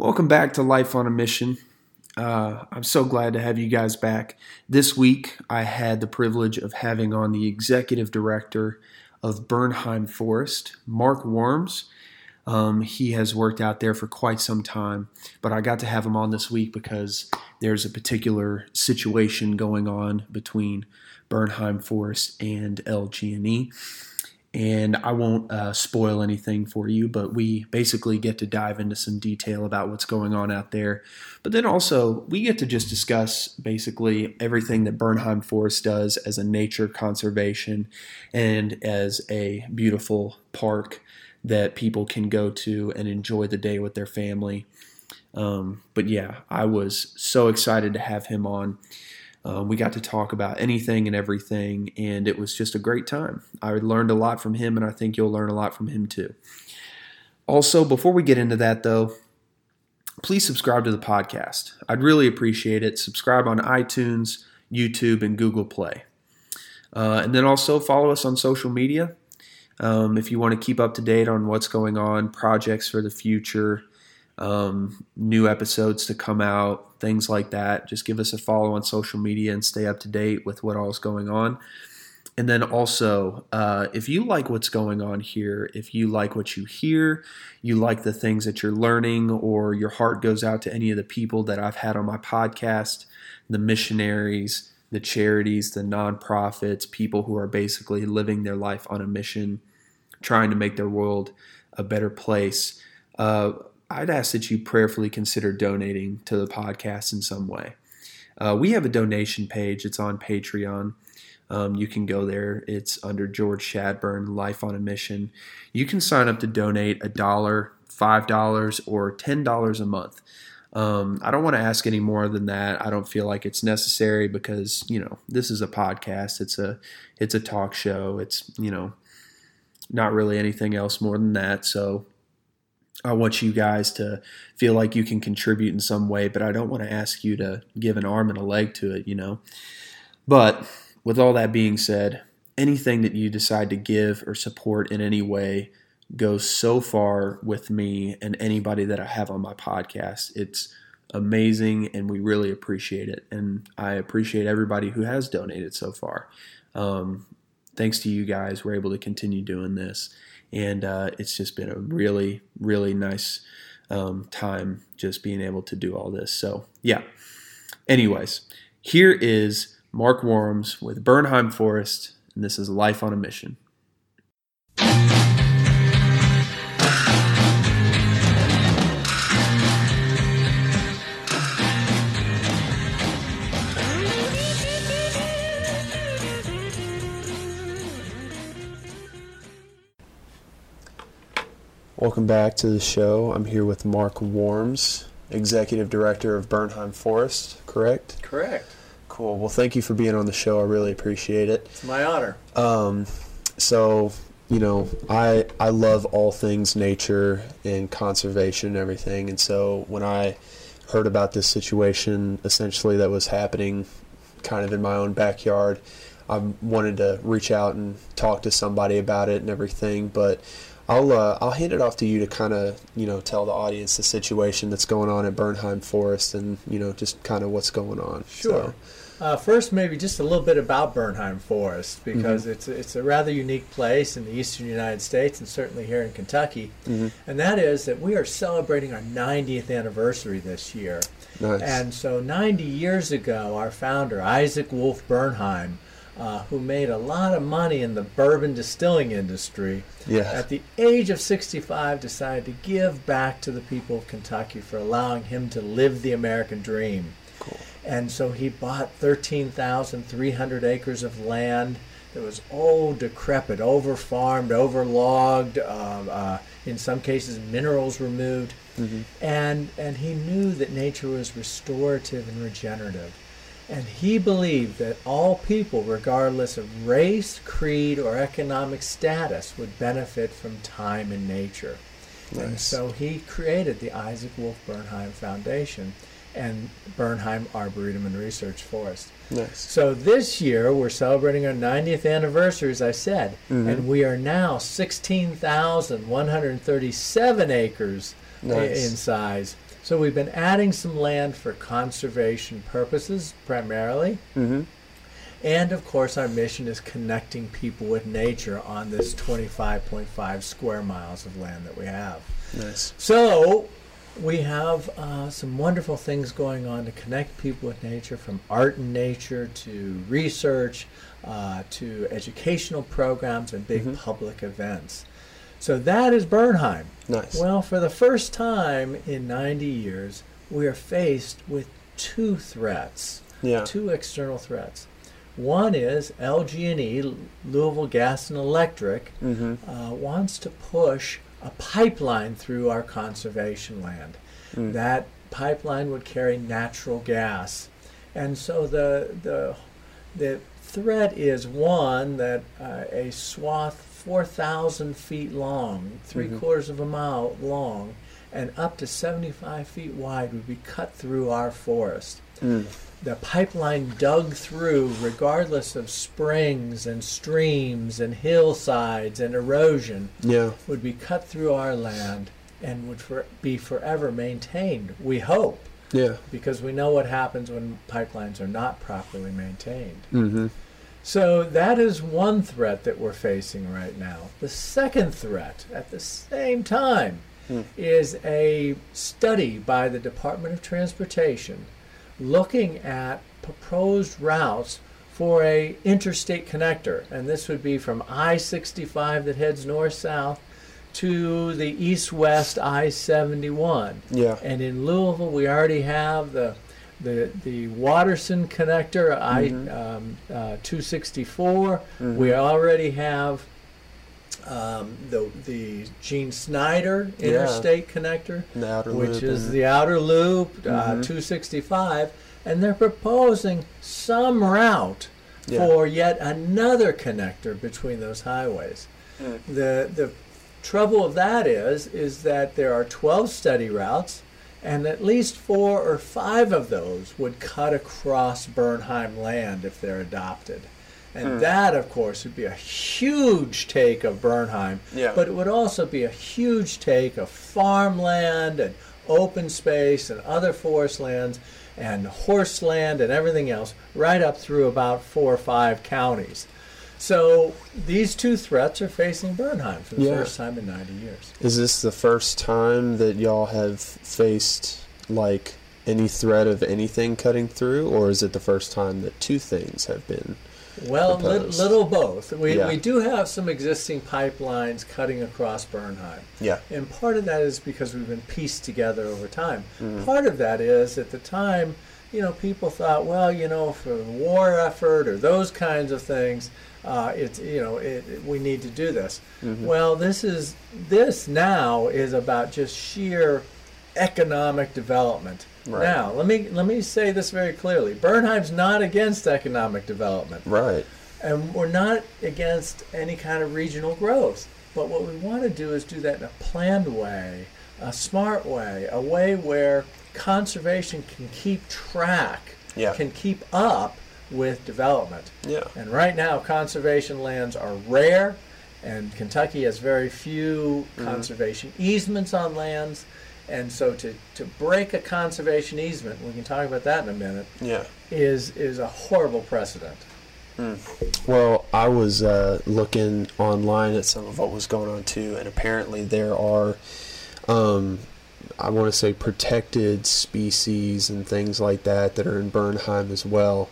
Welcome back to Life on a Mission. Uh, I'm so glad to have you guys back. This week, I had the privilege of having on the executive director of Bernheim Forest, Mark Wourms. Um, he has worked out there for quite some time, but I got to have him on this week because there's a particular situation going on between Bernheim Forest and LG&E and I won't uh, spoil anything for you, but we basically get to dive into some detail about what's going on out there. But then also, we get to just discuss basically everything that Bernheim Forest does as a nature conservation and as a beautiful park that people can go to and enjoy the day with their family. Um, but yeah, I was so excited to have him on. Um, we got to talk about anything and everything, and it was just a great time. I learned a lot from him, and I think you'll learn a lot from him too. Also, before we get into that, though, please subscribe to the podcast. I'd really appreciate it. Subscribe on iTunes, YouTube, and Google Play. Uh, and then also follow us on social media. Um, if you want to keep up to date on what's going on, projects for the future, um, new episodes to come out, things like that. Just give us a follow on social media and stay up to date with what all is going on. And then also, uh, if you like what's going on here, if you like what you hear, you like the things that you're learning, or your heart goes out to any of the people that I've had on my podcast, the missionaries, the charities, the nonprofits, people who are basically living their life on a mission, trying to make their world a better place. Uh, I'd ask that you prayerfully consider donating to the podcast in some way. Uh, we have a donation page. It's on Patreon. Um, you can go there. It's under George Shadburne, Life on a Mission. You can sign up to donate a dollar, five dollars, or ten dollars a month. Um, I don't want to ask any more than that. I don't feel like it's necessary because you know this is a podcast. It's a it's a talk show. It's you know not really anything else more than that. So I want you guys to feel like you can contribute in some way, but I don't want to ask you to give an arm and a leg to it, you know. But with all that being said, anything that you decide to give or support in any way goes so far with me and anybody that I have on my podcast. It's amazing and we really appreciate it. And I appreciate everybody who has donated so far. Um, thanks to you guys, we're able to continue doing this and uh, it's just been a really really nice um, time just being able to do all this. So yeah. Anyways here is mark wourms with bernheim forest and this is life on a mission Welcome back to the show. I'm here with Mark Wourms, Executive Director of Bernheim Forest, correct? Correct. Cool. Well, thank you for being on the show. I really appreciate it. It's my honor. Um, so, you know, I I love all things nature and conservation and everything. And so when I heard about this situation essentially that was happening kind of in my own backyard, I wanted to reach out and talk to somebody about it and everything, but I'll uh, I'll hand it off to you to kind of you know tell the audience the situation that's going on at Bernheim Forest and you know just kind of what's going on. Sure. So. Uh, first, maybe just a little bit about Bernheim Forest because mm-hmm. it's it's a rather unique place in the eastern United States and certainly here in Kentucky, mm-hmm. and that is that we are celebrating our 90th anniversary this year. Nice. And so, 90 years ago, our founder Isaac Wolf Bernheim uh, who made a lot of money in the bourbon distilling industry, yes. at the age of 65 decided to give back to the people of Kentucky for allowing him to live the American dream. Cool. And so he bought 13,300 acres of land that was old, decrepit, over farmed, over logged, uh, uh, in some cases, minerals removed. Mm-hmm. And, and he knew that nature was restorative and regenerative. And he believed that all people, regardless of race, creed, or economic status, would benefit from time and nature. Nice. And so he created the Isaac Wolf Bernheim Foundation and Bernheim Arboretum and Research Forest. Nice. So this year we're celebrating our 90th anniversary, as I said, mm-hmm. and we are now 16,137 acres nice. in size. So we've been adding some land for conservation purposes primarily. Mm-hmm. And of course, our mission is connecting people with nature on this 25.5 square miles of land that we have. Nice. So we have uh, some wonderful things going on to connect people with nature from art and nature to research uh, to educational programs and big mm-hmm. public events. So that is Bernheim. Nice. Well, for the first time in 90 years, we are faced with two threats. Yeah. Two external threats. One is LG&E, Louisville Gas and Electric, mm-hmm. uh, wants to push a pipeline through our conservation land. Mm. That pipeline would carry natural gas, and so the the the threat is one that uh, a swath 4,000 feet long, 3 mm-hmm. quarters of a mile long, and up to 75 feet wide would be cut through our forest. Mm the pipeline dug through, regardless of springs and streams and hillsides and erosion, yeah. would be cut through our land and would for, be forever maintained. We hope. Yeah. Because we know what happens when pipelines are not properly maintained. Mm-hmm. So that is one threat that we're facing right now. The second threat, at the same time, hmm. is a study by the Department of Transportation looking at proposed routes for a interstate connector and this would be from I-65 that heads north south to the east-west I-71 yeah and in Louisville we already have the the the Watterson connector mm-hmm. I um, uh, 264 mm-hmm. we already have um, the the Gene Snyder interstate yeah. connector, which is the outer loop, uh, mm-hmm. 265, and they're proposing some route yeah. for yet another connector between those highways. Mm. The the trouble of that is is that there are 12 study routes and at least four or five of those would cut across Bernheim land if they're adopted. And hmm. that, of course, would be a huge take of Bernheim. Yeah. But it would also be a huge take of farmland and open space and other forest lands and horse land and everything else right up through about four or five counties. So these two threats are facing Bernheim for the yeah. first time in 90 years. Is this the first time that y'all have faced like any threat of anything cutting through, or is it the first time that two things have been well, li- little both. We, yeah. we do have some existing pipelines cutting across Bernheim. Yeah. And part of that is because we've been pieced together over time. Mm-hmm. Part of that is at the time, you know, people thought, well, you know, for the war effort or those kinds of things, uh, it's you know, it, it, we need to do this. Mm-hmm. Well, this is this now is about just sheer economic development. Right. Now, let me let me say this very clearly. Bernheim's not against economic development. Right. And we're not against any kind of regional growth. But what we want to do is do that in a planned way, a smart way, a way where conservation can keep track, yeah. can keep up with development. Yeah. And right now, conservation lands are rare, and Kentucky has very few mm-hmm. conservation easements on lands. And so to, to break a conservation easement, we can talk about that in a minute, yeah. is, is a horrible precedent. Mm. Well, I was uh, looking online at some of what was going on too, and apparently there are, um, I want to say, protected species and things like that that are in Bernheim as well.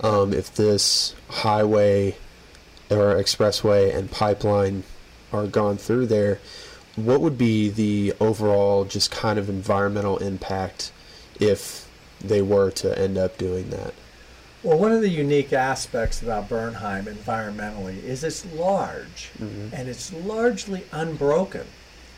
Um, if this highway or expressway and pipeline are gone through there, what would be the overall just kind of environmental impact if they were to end up doing that? Well, one of the unique aspects about Bernheim environmentally is it's large mm-hmm. and it's largely unbroken.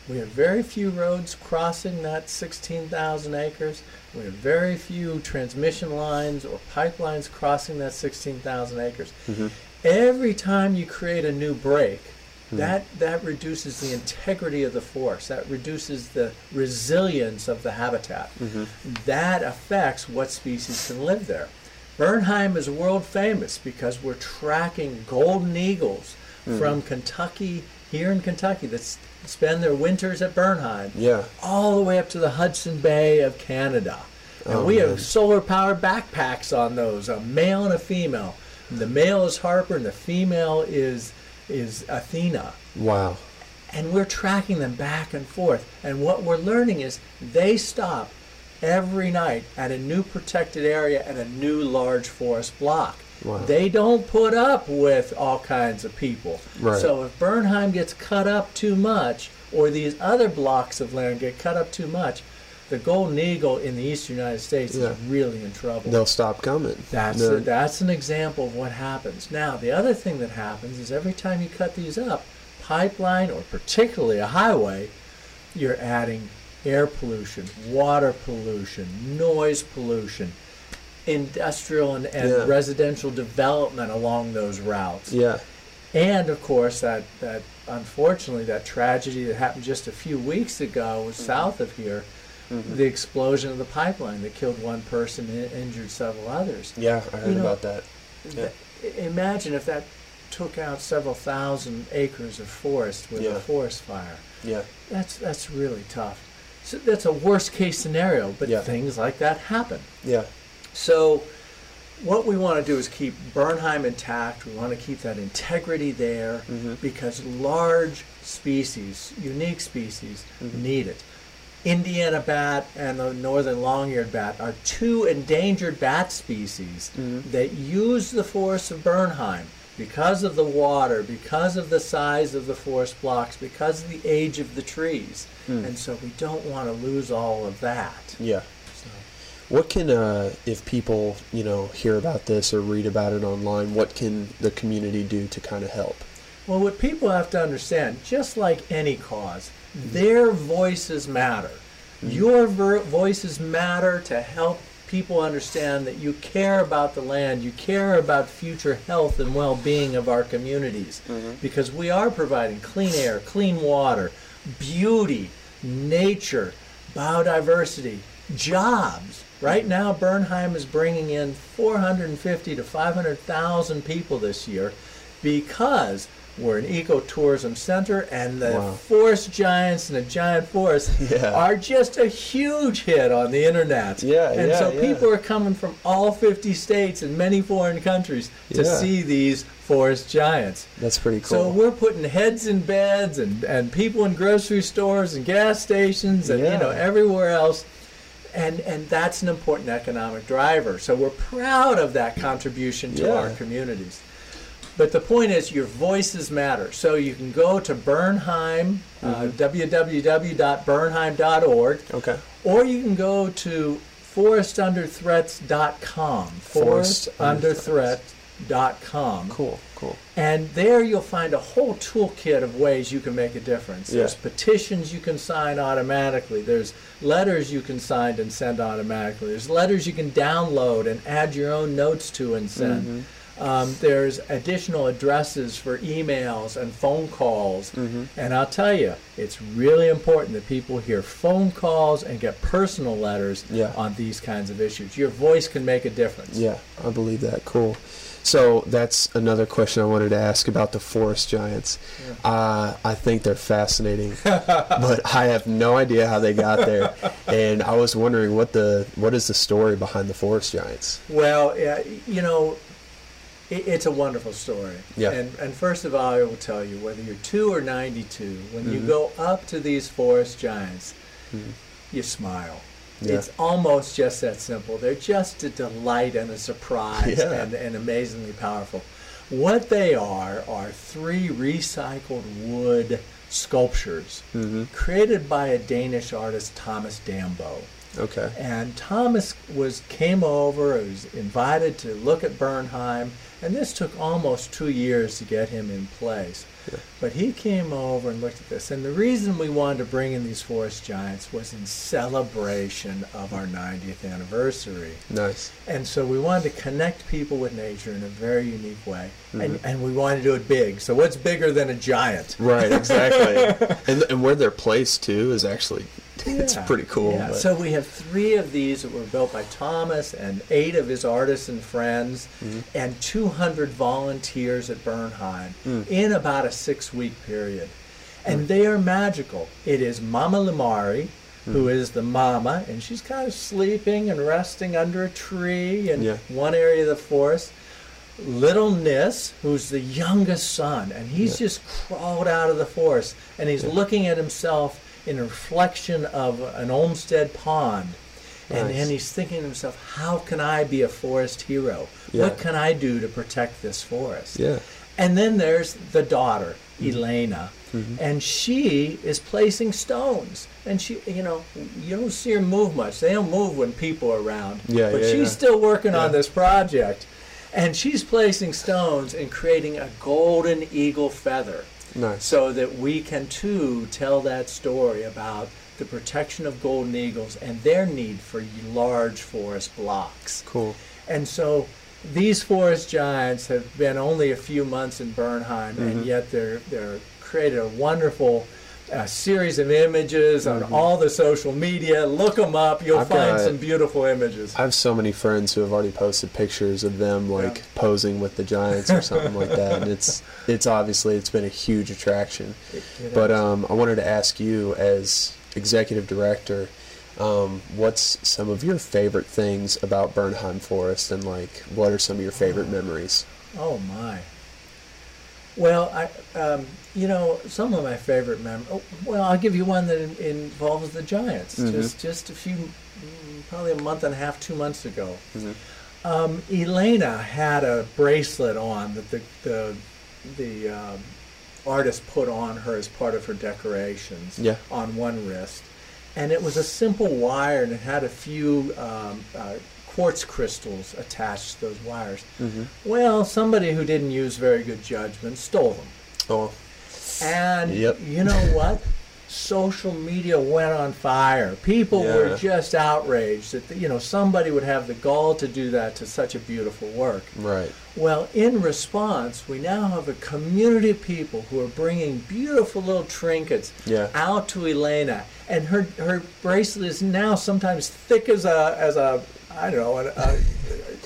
We have very few roads crossing that 16,000 acres. We have very few transmission lines or pipelines crossing that 16,000 acres. Mm-hmm. Every time you create a new break, Hmm. That that reduces the integrity of the forest. That reduces the resilience of the habitat. Mm-hmm. That affects what species can live there. Bernheim is world famous because we're tracking golden eagles mm-hmm. from Kentucky here in Kentucky that's spend their winters at Bernheim, Yeah. all the way up to the Hudson Bay of Canada. And Oh, we man. have solar powered backpacks on those, a male and a female. And the male is Harper and the female is is Athena. Wow. And we're tracking them back and forth. And what we're learning is they stop every night at a new protected area at a new large forest block. Wow. They don't put up with all kinds of people. Right. So if Bernheim gets cut up too much, or these other blocks of land get cut up too much, the golden eagle in the eastern United States Yeah. is really in trouble. They'll stop coming. That's a, that's an example of what happens. Now, the other thing that happens is every time you cut these up, pipeline or particularly a highway, you're adding air pollution, water pollution, noise pollution, industrial and, and Yeah. residential development along those routes. yeah. And of course, that, that unfortunately, that tragedy that happened just a few weeks ago was south of here, mm-hmm. the explosion of the pipeline that killed one person and injured several others. Yeah, I heard You know- about that. Yeah. Th- Imagine if that took out several thousand acres of forest with Yeah. a forest fire. Yeah. That's that's really tough. So that's a worst case scenario, but Yeah. things like that happen. Yeah. So what we want to do is keep Bernheim intact. We want to keep that integrity there Mhm. because large species, unique species, need it. Indiana bat and the northern long-eared bat are two endangered bat species Mhm. that use the forests of Bernheim because of the water, because of the size of the forest blocks, because of the age of the trees. Mm. And so we don't want to lose all of that. Yeah. What can, uh, if people, you know, hear about this or read about it online, what can the community do to kind of help? Well, what people have to understand, just like any cause, mm-hmm. their voices matter. Mm-hmm. Your ver- voices matter to help people understand that you care about the land, you care about future health and well being of our communities. Mm-hmm. Because we are providing clean air, clean water, beauty, nature, biodiversity, jobs. Right now, Bernheim is bringing in 450 to 500,000 people this year because we're an ecotourism center and the Wow. forest giants and the giant forests Yeah. are just a huge hit on the internet. Yeah, and yeah, so yeah. people are coming from all 50 states and many foreign countries to see these forest giants. That's pretty cool. So we're putting heads in beds and, and people in grocery stores and gas stations and you know everywhere else. And and that's an important economic driver. So we're proud of that contribution to Yeah. our communities. But the point is, your voices matter. So you can go to Bernheim, uh, www.bernheim.org, okay. or you can go to forestunderthreats.com. Forest Under Forestunderthreat.com. Cool. Cool. And there you'll find a whole toolkit of ways you can make a difference. Yeah. There's petitions you can sign automatically. There's letters you can sign and send automatically. There's letters you can download and add your own notes to and send. Mm-hmm. Um, there's additional addresses for emails and phone calls. Mm-hmm. And I'll tell you, it's really important that people hear phone calls and get personal letters Yeah. on these kinds of issues. Your voice can make a difference. Yeah, I believe that. Cool. So that's another question I wanted to ask about the forest giants. Uh, I think they're fascinating, but I have no idea how they got there. And I was wondering what the what is the story behind the forest giants? Well, yeah, you know, it, it's a wonderful story. Yeah. And, and first of all, I will tell you whether you're two or 92, when you Mhm. go up to these forest giants, Mhm. you smile. Yeah. It's almost just that simple. They're just a delight and a surprise Yeah. and, and amazingly powerful. What they are are three recycled wood sculptures Mm-hmm. created by a Danish artist, Thomas Dambo. Okay. And Thomas was came over, was invited to look at Bernheim, and this took almost two years to get him in place. Yeah. But he came over and looked at this, and the reason we wanted to bring in these forest giants was in celebration of our 90th anniversary. Nice. And so we wanted to connect people with nature in a very unique way, Mm-hmm. and, and we wanted to do it big. So what's bigger than a giant? Right. Exactly. and and where they're placed too is actually it's pretty cool. Yeah. So we have three of these that were built by Thomas and eight of his artisan friends Mm-hmm. and 200 volunteers at Bernheim Mm. in about a six week period. and they are magical. It is Mama Loumari, who is the mama, and she's kind of sleeping and resting under a tree in Yeah. one area of the forest. Little Nis, who's the youngest son, and he's Yeah. just crawled out of the forest, and he's looking at himself in a reflection of an Olmsted pond. And he's thinking to himself, how can I be a forest hero? Yeah. What can I do to protect this forest? Yeah. And then there's the daughter, Elina, Mm-hmm. and she is placing stones. And she, you know, you don't see her move much. They don't move when people are around. Yeah, but yeah, she's yeah. still working on this project. And she's placing stones and creating a golden eagle feather Nice. so that we can too tell that story about the protection of golden eagles and their need for large forest blocks. Cool. And so these forest giants have been only a few months in Bernheim, Mm-hmm. and yet they're they're created a wonderful uh, series of images on Mm-hmm. all the social media. Look them up; you'll I've find got- some beautiful images. I have so many friends who have already posted pictures of them like Yeah. posing with the Giants or something like that, and it's it's obviously it's been a huge attraction. It- it But um, I wanted to ask you, as executive director, um, what's some of your favorite things about Bernheim Forest, and like what are some of your favorite memories? Oh my. Well, I, um, you know, some of my favorite mem. Oh, well, I'll give you one that in, involves the Giants. Mhm. Just, just a few, mm, probably a month and a half, two months ago. Mhm. Um, Elina had a bracelet on that the the the um, artist put on her as part of her decorations Yeah. on one wrist, and it was a simple wire, and it had a few um, uh, quartz crystals attached to those wires. Mm-hmm. Well, somebody who didn't use very good judgment stole them. Oh, And Yep. you know what? Social media went on fire. People were just outraged that you know somebody would have the gall to do that to such a beautiful work. right. Well, in response, we now have a community of people who are bringing beautiful little trinkets Yeah. out to Elina, and her her bracelet is now sometimes thick as a as a I don't know an a,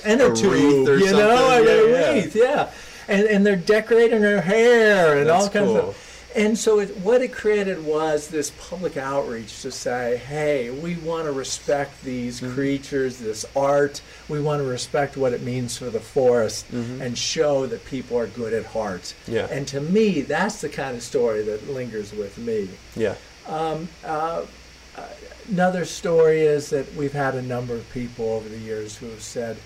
inner A tube, wreath or you know, something, I mean, yeah, a wreath, yeah, and and they're decorating her hair and all kinds cool. of. And so it, what it created was this public outreach to say, hey, we want to respect these Mm-hmm. creatures, this art. We want to respect what it means for the forest and show that people are good at heart. Mm-hmm. Yeah. And to me, that's the kind of story that lingers with me. Yeah. Another story is that we've had a number of people over the years who have said,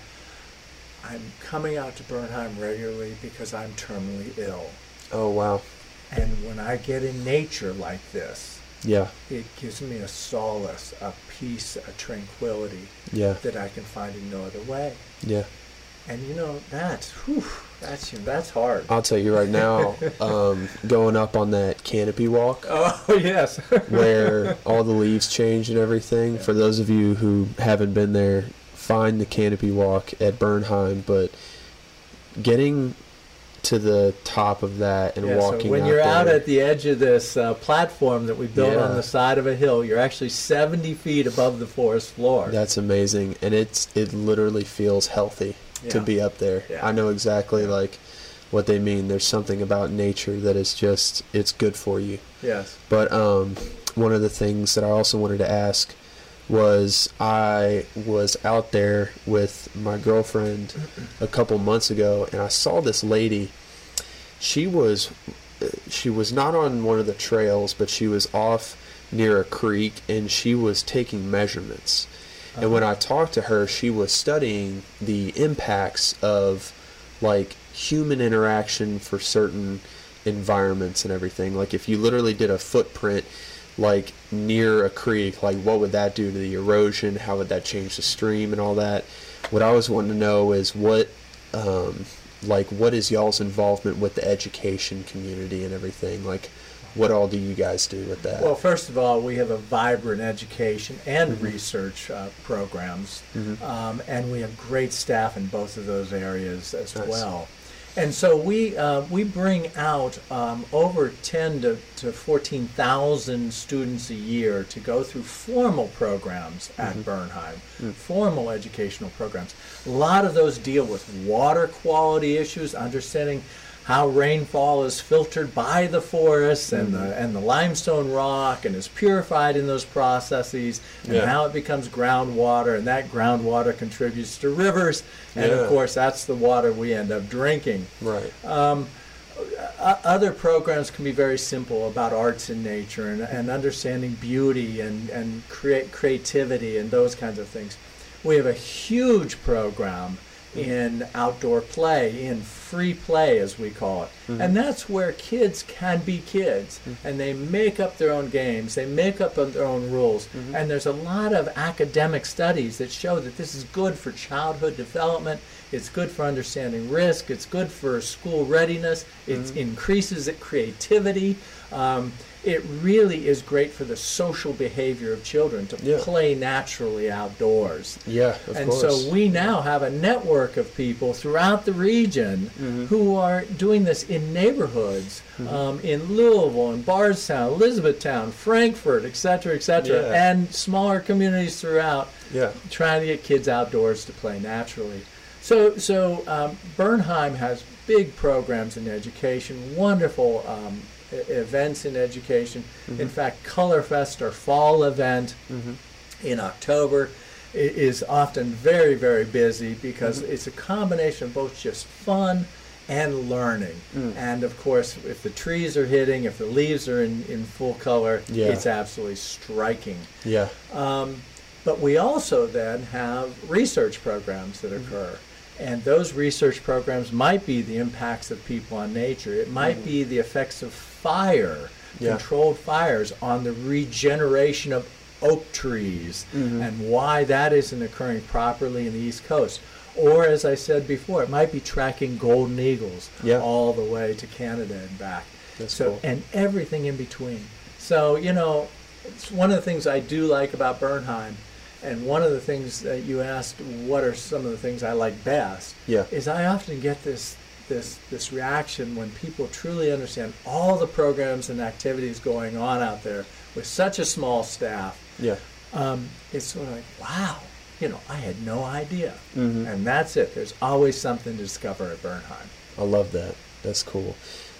I'm coming out to Bernheim regularly because I'm terminally ill. Oh wow. And when I get in nature like this, Yeah. it gives me a solace, a peace, a tranquility Yeah. that I can find in no other way. Yeah. And you know, that's, whew, that's, that's hard. I'll tell you right now, um, going up on that canopy walk Oh, yes. where all the leaves change and everything. For those of you who haven't been there, find the canopy walk at Bernheim. But getting to the top of that and Yeah, so walking when out you're out at the edge of this uh, platform that we built on the side of a hill, you're actually 70 feet above the forest floor. That's amazing, and it's it literally feels healthy to be up there. Yeah. I know exactly Yeah. like what they mean. There's something about nature that is just it's good for you. yes. But um, one of the things that I also wanted to ask was I was out there with my girlfriend a couple months ago, and I saw this lady. She was she was not on one of the trails, but she was off near a creek, and she was taking measurements. And when I talked to her, she was studying the impacts of like human interaction for certain environments and everything. Like if you literally did a footprint like near a creek, like what would that do to the erosion? How would that change the stream and all that? What I was wanting to know is what um, like what is y'all's involvement with the education community and everything? Like what all do you guys do with that? Well, first of all, we have a vibrant education and research uh, programs, um, and we have great staff in both of those areas as Nice. well. And so we uh, we bring out um, over ten to, to fourteen thousand students a year to go through formal programs at Bernheim, formal educational programs. A lot of those deal with water quality issues, understanding how rainfall is filtered by the forests and the mm-hmm. and the limestone rock and is purified in those processes and Yeah. how it becomes groundwater and that groundwater contributes to rivers and Yeah. of course that's the water we end up drinking. Right. Um, o- other programs can be very simple about arts and nature and, and understanding beauty and, and create creativity and those kinds of things. We have a huge program in outdoor play, in free play as we call it. Mm-hmm. And that's where kids can be kids. Mm-hmm. And they make up their own games, they make up their own rules. Mm-hmm. And there's a lot of academic studies that show that this is good for childhood development, it's good for understanding risk, it's good for school readiness, it increases creativity. Um, it really is great for the social behavior of children to Yeah. play naturally outdoors. Yeah, of and course. so we now have a network of people throughout the region Mm-hmm. who are doing this in neighborhoods um, in Louisville, in Bardstown, Elizabethtown, Frankfort, et cetera, et cetera, Yeah. and smaller communities throughout yeah. trying to get kids outdoors to play naturally. So, so um, Bernheim has big programs in education, wonderful um, events in education. Mm-hmm. In fact, Colorfest, our fall event mm-hmm. in October, is often very, very busy because mm-hmm. it's a combination of both just fun and learning. Mm. And of course, if the trees are hitting, if the leaves are in, in full color, Yeah. it's absolutely striking. Yeah. Um, but we also then have research programs that occur. And those research programs might be the impacts of people on nature. It might mm-hmm. be the effects of fire, Yeah. controlled fires, on the regeneration of oak trees mm-hmm. and why that isn't occurring properly in the East Coast. Or, as I said before, it might be tracking golden eagles Yeah. all the way to Canada and back. That's so, cool. and everything in between. So, you know, it's one of the things I do like about Bernheim, and one of the things that you asked, what are some of the things I like best? Yeah. Is I often get this this this reaction when people truly understand all the programs and activities going on out there with such a small staff. Yeah. Um, it's sort of like, wow, you know, I had no idea, Mm-hmm. and that's it. There's always something to discover at Bernheim. I love that. That's cool.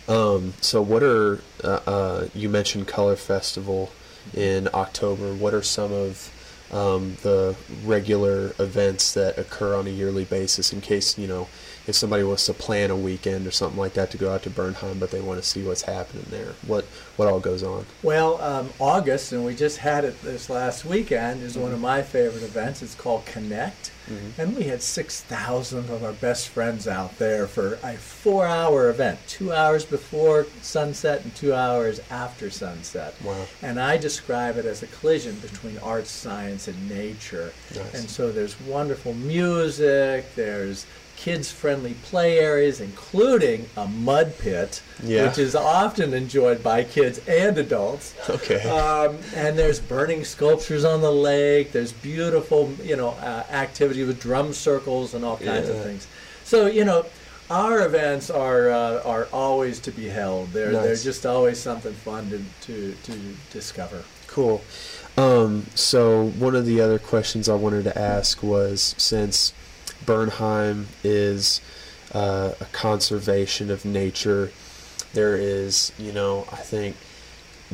Um, so, what are uh, uh, you mentioned Color Festival in October? What are some of um, the regular events that occur on a yearly basis? In case you know, if somebody wants to plan a weekend or something like that to go out to Bernheim, but they want to see what's happening there, what what all goes on? Well, um, August, and we just had it this last weekend, is Mm-hmm. one of my favorite events. It's called Connect. And we had 6,000 of our best friends out there for a four hour event, two hours before sunset and two hours after sunset. Wow. And I describe it as a collision between arts, science, and nature. Nice. And so there's wonderful music, there's kids friendly play areas, including a mud pit, Yeah. which is often enjoyed by kids and adults. Okay. Um, and there's burning sculptures on the lake. There's beautiful, you know, uh, activity with drum circles and all kinds of things. So you know, our events are uh, are always to be held. They're they're just always something fun to to, to discover. Cool. Um, so one of the other questions I wanted to ask was since Bernheim is uh, a conservation of nature, there is, you know, I think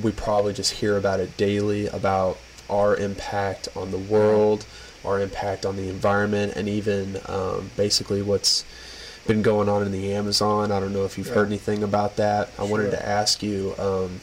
we probably just hear about it daily about our impact on the world, our impact on the environment, and even um, basically what's been going on in the Amazon. I don't know if you've heard anything about that. I wanted to ask you. Um,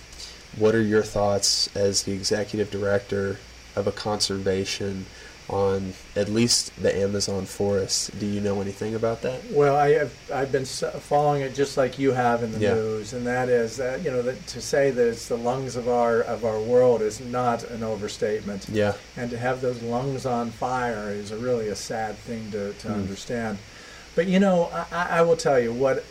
what are your thoughts as the executive director of a conservation on at least the Amazon forest? Do you know anything about that? Well, I have I've been following it just like you have in the Yeah. news, and that is that you know that to say that it's the lungs of our of our world is not an overstatement. Yeah. and to have those lungs on fire is a really a sad thing to, to Mm. understand. But you know, I, I will tell you what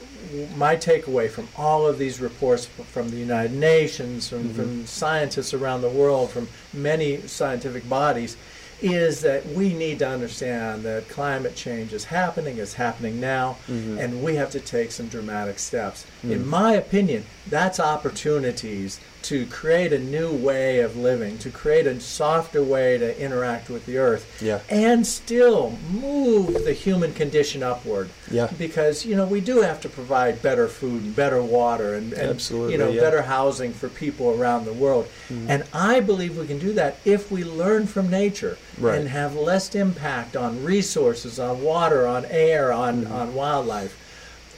my takeaway from all of these reports from the United Nations, from, Mm-hmm. from scientists around the world, from many scientific bodies, is that we need to understand that climate change is happening, is happening now, Mm-hmm. and we have to take some dramatic steps. Mm. In my opinion, that's opportunities to create a new way of living, to create a softer way to interact with the earth, Yeah. and still move the human condition upward. Yeah. Because you know we do have to provide better food and better water and, and you know yeah. Mm-hmm. better housing for people around the world. And I believe we can do that if we learn from nature Right. and have less impact on resources, on water, on air, on, Mm-hmm. on wildlife.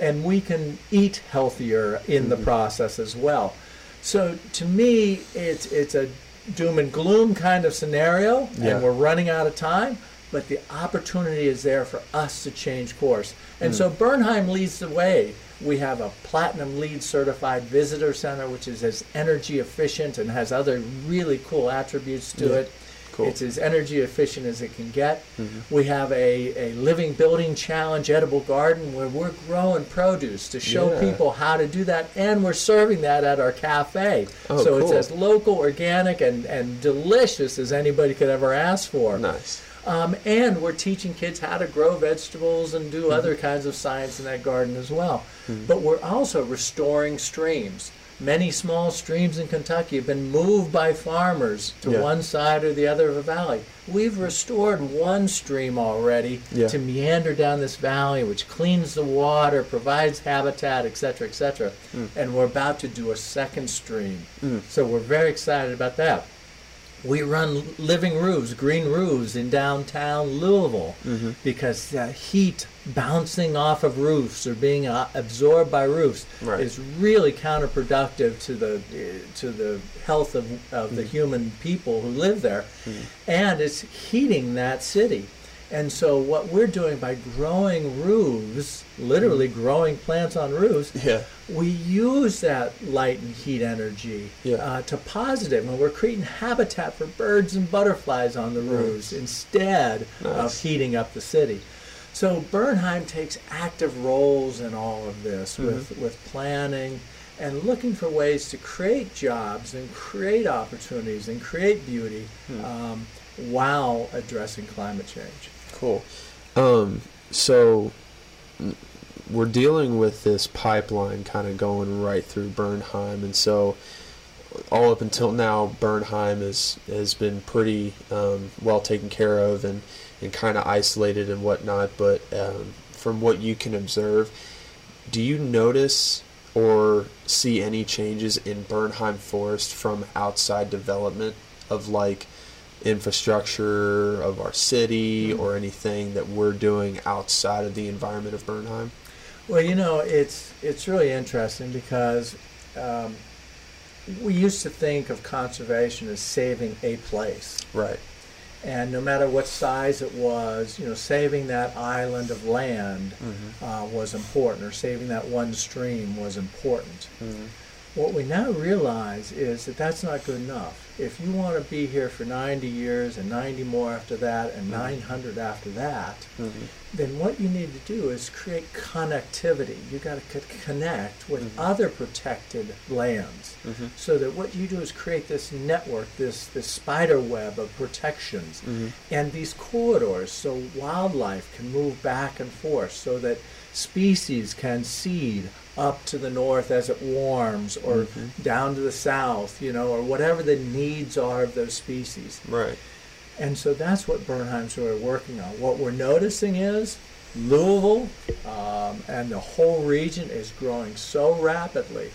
And we can eat healthier in Mm-hmm. the process as well. So to me, it's it's a doom and gloom kind of scenario, Yeah. and we're running out of time. But the opportunity is there for us to change course. And Mm. so Bernheim leads the way. We have a platinum LEED certified visitor center, which is as energy efficient and has other really cool attributes to Yeah. it. Cool. It's as energy efficient as it can get. Mm-hmm. We have a, a living building challenge edible garden where we're growing produce to show Yeah. people how to do that, and we're serving that at our cafe. Oh, so it's cool. as local, organic, and, and delicious as anybody could ever ask for. Nice. Um, and we're teaching kids how to grow vegetables and Mm-hmm. do other kinds of science in that garden as well. But we're also restoring streams. Many small streams in Kentucky have been moved by farmers to Yeah. one side or the other of a valley. We've restored one stream already Yeah. to meander down this valley, which cleans the water, provides habitat, etc., etc. Mm. And we're about to do a second stream. So we're very excited about that. We run living roofs, green roofs in downtown Louisville Mm-hmm. because the heat bouncing off of roofs or being uh, absorbed by roofs Right. is really counterproductive to the uh, to the health of, of Mm-hmm. the human people who live there, and it's heating that city. And so what we're doing by growing roofs, literally growing plants on roofs. Yeah. we use that light and heat energy Yeah. uh, to positive, and we're creating habitat for birds and butterflies on the roofs instead of heating up the city. So Bernheim takes active roles in all of this Mm-hmm. with, with planning and looking for ways to create jobs and create opportunities and create beauty Hmm. um, while addressing climate change. Cool. Um, so we're dealing with this pipeline kind of going right through Bernheim, and so all up until now, Bernheim is has been pretty um, well taken care of and and kind of isolated and whatnot. But um, from what you can observe, do you notice or see any changes in Bernheim Forest from outside development of like infrastructure of our city or anything that we're doing outside of the environment of Bernheim? Well, you know, it's it's really interesting because um, we used to think of conservation as saving a place, Right. And no matter what size it was, you know, saving that island of land uh, was important, or saving that one stream was important. What we now realize is that that's not good enough. If you want to be here for 90 years and 90 more after that and mm-hmm. 900 after that, mm-hmm. then what you need to do is create connectivity. You got to c- connect with mm-hmm. other protected lands, so that what you do is create this network, this this spider web of protections, and these corridors, so wildlife can move back and forth, so that species can seed up to the north as it warms, or down to the south, you know, or whatever the needs are of those species. Right. And so that's what Bernheim's really working on. What we're noticing is Louisville um, and the whole region is growing so rapidly.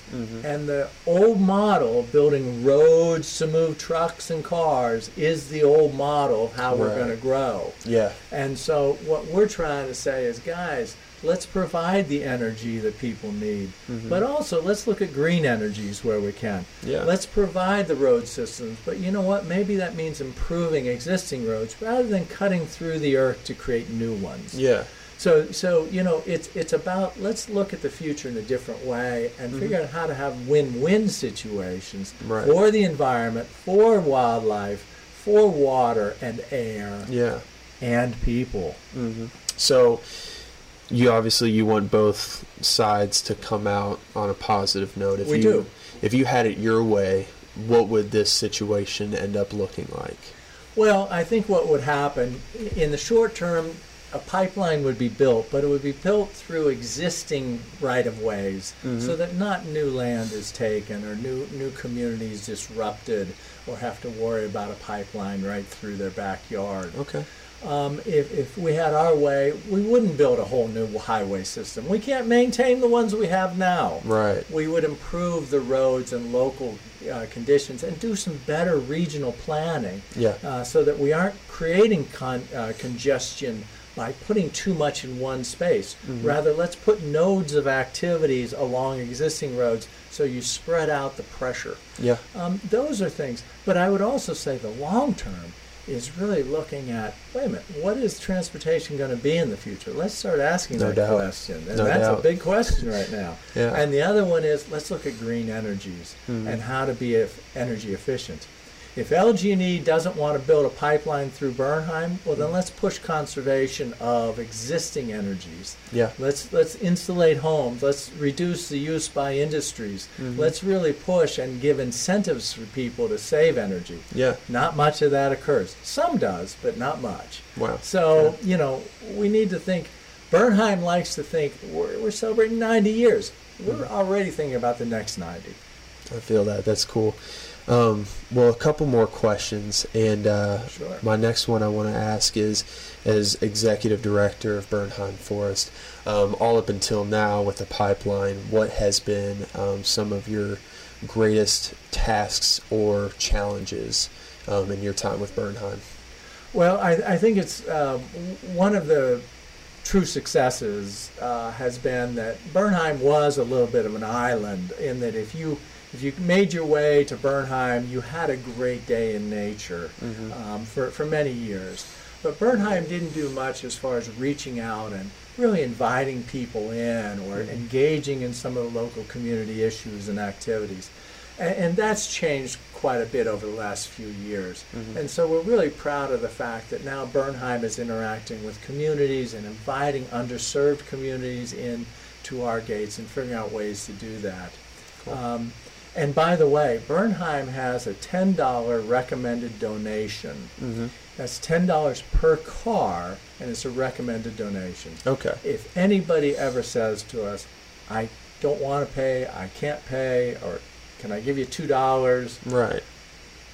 And the old model of building roads to move trucks and cars is the old model of how we're going to grow. Yeah. And so what we're trying to say is, guys, let's provide the energy that people need, mm-hmm. but also let's look at green energies where we can. Yeah. Let's provide the road systems, but you know what? Maybe that means improving existing roads rather than cutting through the earth to create new ones. Yeah. So, so you know, it's it's about let's look at the future in a different way and mm-hmm. figure out how to have win-win situations Right. for the environment, for wildlife, for water and air Yeah. and people. Mm-hmm. So you obviously you want both sides to come out on a positive note. If We you do. if you had it your way, what would this situation end up looking like? Well, I think what would happen in the short term, a pipeline would be built, but it would be built through existing right of ways mm-hmm. so that not new land is taken or new, new communities disrupted or have to worry about a pipeline right through their backyard. Okay. Um, if, if we had our way, we wouldn't build a whole new highway system. We can't maintain the ones we have now. Right. We would improve the roads and local uh, conditions and do some better regional planning Yeah. uh, so that we aren't creating con- uh, congestion by putting too much in one space. Rather, let's put nodes of activities along existing roads so you spread out the pressure. Yeah. Um, those are things. But I would also say the long term is really looking at wait a minute, what is transportation going to be in the future? Let's start asking No that doubt. question. And No that's doubt. a big question right now. Yeah. And the other one is let's look at green energies Mhm. and how to be energy efficient. If LG&E doesn't want to build a pipeline through Bernheim, well then let's push conservation of existing energies. Yeah. Let's let's insulate homes. Let's reduce the use by industries. Mhm. Let's really push and give incentives for people to save energy. Yeah. Not much of that occurs. Some does, but not much. Wow. So you know we need to think. Bernheim likes to think we're, we're celebrating 90 years. We're already thinking about the next 90. I feel that. That's cool. Um, well, a couple more questions, and uh, Sure. my next one I want to ask is, as executive director of Bernheim Forest, um, all up until now with the pipeline, what has been um, some of your greatest tasks or challenges um, in your time with Bernheim? Well, I, I think it's um, one of the true successes uh, has been that Bernheim was a little bit of an island in that if you if you made your way to Bernheim, you had a great day in nature Mhm. um, for, for many years. But Bernheim didn't do much as far as reaching out and really inviting people in or Mhm. engaging in some of the local community issues and activities. And, and that's changed quite a bit over the last few years. Mhm. And so we're really proud of the fact that now Bernheim is interacting with communities and inviting underserved communities in to our gates and figuring out ways to do that. Cool. Um, and by the way, Bernheim has a $10 recommended donation. Mhm. That's $10 per car, and it's a recommended donation. Okay. If anybody ever says to us, I don't want to pay, I can't pay, or can I give you $2, Right.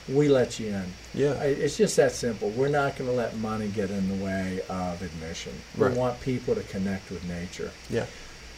we let you in. Yeah. It's just that simple. We're not going to let money get in the way of admission. Right. We want people to connect with nature. Yeah.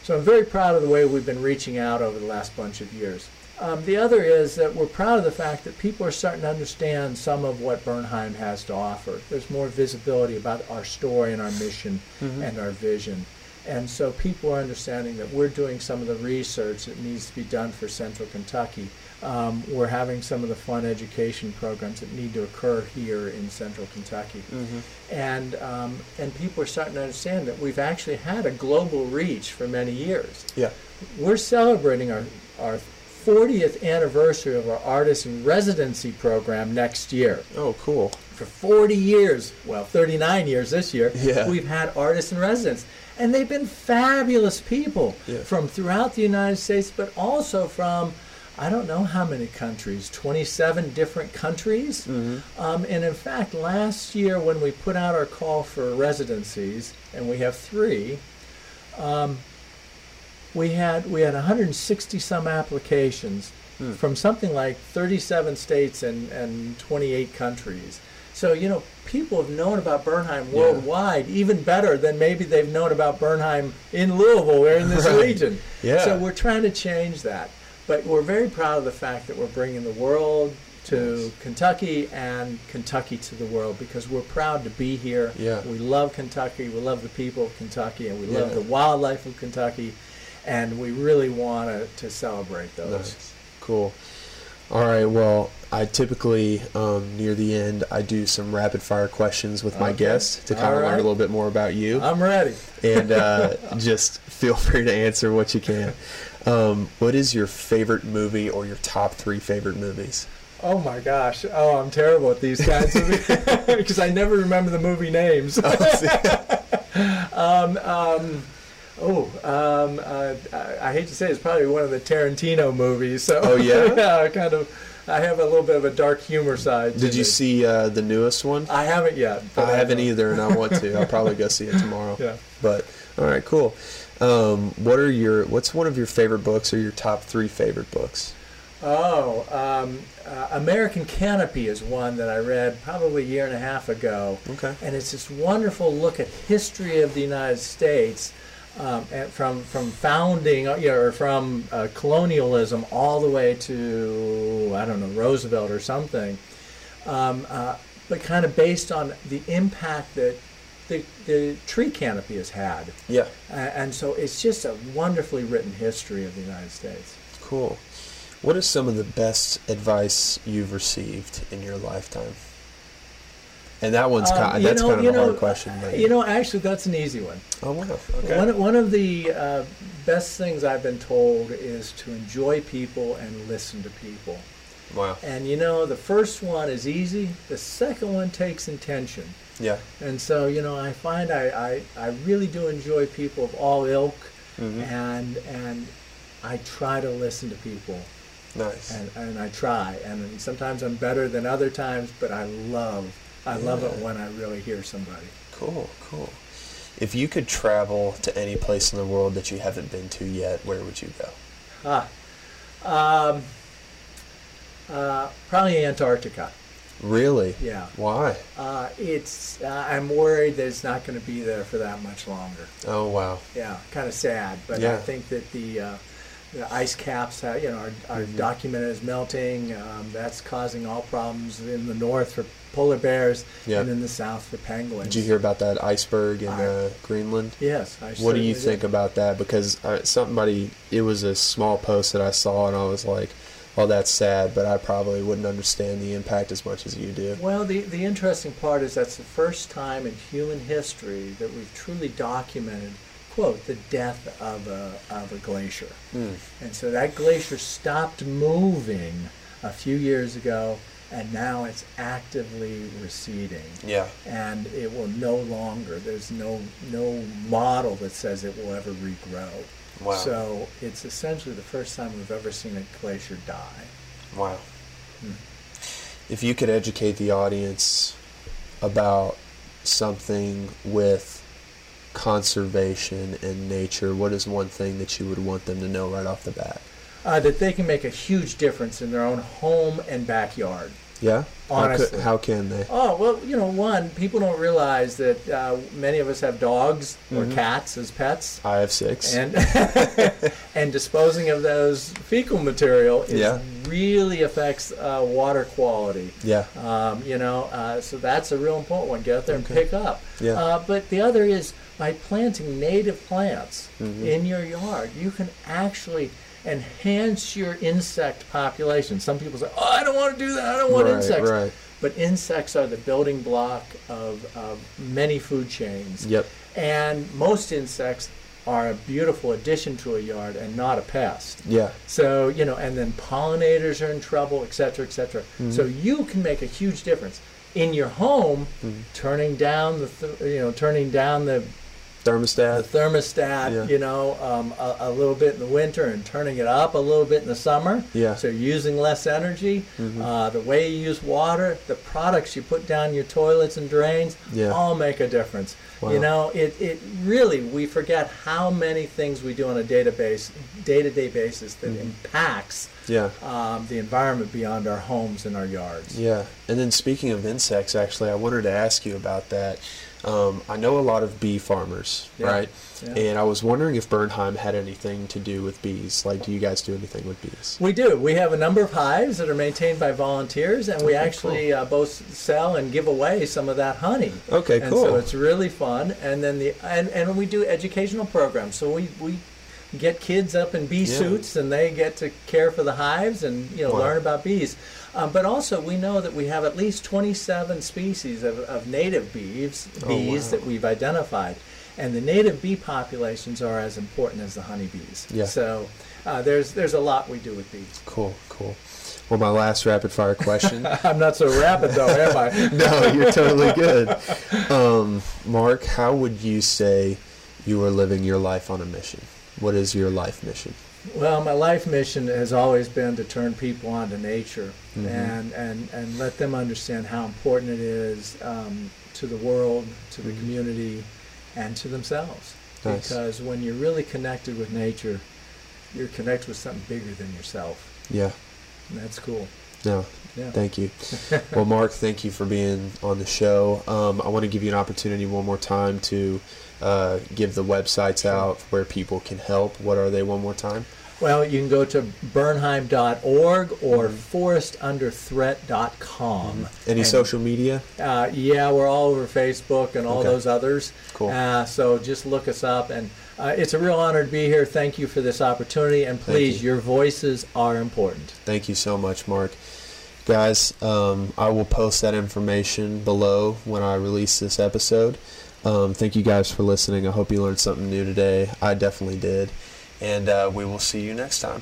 So I'm very proud of the way we've been reaching out over the last bunch of years. Um, the other is that we're proud of the fact that people are starting to understand some of what Bernheim has to offer. There's more visibility about our story and our mission Mhm. and our vision. And so people are understanding that we're doing some of the research that needs to be done for Central Kentucky. Um, we're having some of the fun education programs that need to occur here in Central Kentucky Mhm. and um, and people are starting to understand that we've actually had a global reach for many years. Yeah. We're celebrating our our 40th anniversary of our artist in residency program next year. Oh, cool. For 40 years, well, 39 years this year, Yeah. we've had artists in residence. And they've been fabulous people Yeah. from throughout the United States, but also from, I don't know how many countries, 27 different countries. Mhm. Um, and in fact, last year when we put out our call for residencies, and we have three, um, we had we had 160 some applications Hmm. from something like 37 states and, and 28 countries. So you know, people have known about Bernheim Yeah. worldwide, even better than maybe they've known about Bernheim in Louisville or in this Right. region. Yeah. So we're trying to change that. But we're very proud of the fact that we're bringing the world to Yes. Kentucky and Kentucky to the world because we're proud to be here. Yeah. We love Kentucky. We love the people of Kentucky, and we love the wildlife of Kentucky, and we really want to, to celebrate those. Nice. Cool. All right. Well, I typically um, near the end I do some rapid fire questions with my Okay. guests to kind All of learn a little bit more about you, I'm ready. and uh, just feel free to answer what you can. Um, what is your favorite movie or your top three favorite movies? Oh my gosh! Oh, I'm terrible at these kinds of because I never remember the movie names. um, um, oh, um, uh, I, I hate to say it's probably one of the Tarantino movies. So Oh, yeah? yeah, kind of I have a little bit of a dark humor side. to Did you me. see uh, the newest one? I haven't yet. but I haven't either, and I want to. I'll probably go see it tomorrow. Yeah. But all right, cool. Um, what are your What's one of your favorite books, or your top three favorite books? Oh, um, uh, American Canopy is one that I read probably a year and a half ago. Okay. And it's this wonderful look at history of the United States, um, and from from founding, uh, you know, or from uh, colonialism all the way to I don't know Roosevelt or something, um, uh, but kind of based on the impact that the, the tree canopy has had. Yeah. Uh, and so it's just a wonderfully written history of the United States. Cool. What is some of the best advice you've received in your lifetime? And that one's Um, kind. That's know- kind of a know, hard question. But You know, actually, that's an easy one. oh wow. Okay. One, one of the uh, best things I've been told is to enjoy people and listen to people. wow. And you know, the first one is easy. The second one takes intention. Yeah. And so, you know, I find I, I, I really do enjoy people of all ilk, Mhm. and and I try to listen to people, Nice. and, and I try. And sometimes I'm better than other times, but I love I love it when I really hear somebody. Cool. Cool. If you could travel to any place in the world that you haven't been to yet, where would you go? Ah, um, uh, probably Antarctica. Really? Yeah. Why? Uh, it's. Uh, I'm worried that it's not going to be there for that much longer. Oh wow. Yeah, kind of sad. But I think that the uh, the ice caps, uh, you know, are, are Mhm. documented as melting. Um, that's causing all problems in the north for polar bears, Yeah. and in the south for penguins. Did you hear about that iceberg in uh, Greenland? Yes. I What do you think did. about that? Because uh, somebody, it was a small post that I saw, and I was like, "Well, that's sad," but I probably wouldn't understand the impact as much as you do. Well, the, the interesting part is that's the first time in human history that we've truly documented, quote, the death of a, of a glacier. Hmm. And so that glacier stopped moving a few years ago, and now it's actively receding. Yeah. And it will no longer, there's no, no model that says it will ever regrow. Wow. So it's essentially the first time we've ever seen a glacier die. Wow. Hmm. If you could educate the audience about something with conservation and nature, what is one thing that you would want them to know right off the bat? uh, that they can make a huge difference in their own home and backyard. Yeah? How, Honestly. could, how can they? Oh well, you know, one people don't realize that uh, many of us have dogs or Mhm. cats as pets, I have six. and and disposing of those fecal material is Yeah. really affects uh, water quality. yeah. Um, you know, uh, so that's a real important one. Get out there and pick up. Yeah. Uh, but the other is by planting native plants Mhm. in your yard, you can actually enhance your insect population. Some people say, "Oh, I don't want to do that. I don't want right, insects." right. But insects are the building block of, of many food chains. Yep. And most insects are a beautiful addition to a yard and not a pest. Yeah. So, you know, and then pollinators are in trouble, et cetera, et cetera. Mm-hmm. So you can make a huge difference in your home, Mm-hmm. turning down the, th- you know, turning down the, the Thermostat. thermostat, Yeah. you know, um, a, a little bit in the winter and turning it up a little bit in the summer. Yeah. So you're using less energy, Mhm. uh, the way you use water, the products you put down your toilets and drains, Yeah. all make a difference. Wow. You know, it, it really we forget how many things we do on a database, day-to-day basis that Mm-hmm. impacts Yeah. um, the environment beyond our homes and our yards. Yeah, and then speaking of insects, actually, I wanted to ask you about that. Um, I know a lot of bee farmers, Yeah, right? yeah. And I was wondering if Bernheim had anything to do with bees. Like, do you guys do anything with bees? We do. We have a number of hives that are maintained by volunteers, and we Okay, actually uh, both sell and give away some of that honey. Okay, and cool. so it's really fun. And then the and, and we do educational programs. So we we get kids up in bee Yeah. suits, and they get to care for the hives and you know Wow. learn about bees. Um, but also, we know that we have at least 27 species of, of native bees, Oh, wow. that we've identified, and the native bee populations are as important as the honeybees. Yeah. So uh, there's there's a lot we do with bees. Cool, cool. Well, my last rapid fire question. I'm not so rapid though, am I? no, you're totally good. Um, Mark, how would you say you are living your life on a mission? What is your life mission? Well, my life mission has always been to turn people on to nature Mhm. and, and, and let them understand how important it is um, to the world, to the Mhm. community, and to themselves. Nice. Because when you're really connected with nature, you're connected with something bigger than yourself. Yeah. And that's cool. No. Yeah. Thank you. well, Mark, thank you for being on the show. Um, I want to give you an opportunity one more time to uh, give the websites out where people can help. What are they one more time? Well, you can go to bernheim.org or Mhm. forestunderthreat.com. Any And, social media? Uh, yeah, we're all over Facebook and all Okay. those others. Cool. Uh, so just look us up. And uh, it's a real honor to be here. Thank you for this opportunity. And please, you. your voices are important. Thank you so much, Mark. Guys, um, I will post that information below when I release this episode. Um, thank you guys for listening. I hope you learned something new today. I definitely did. And uh, we will see you next time.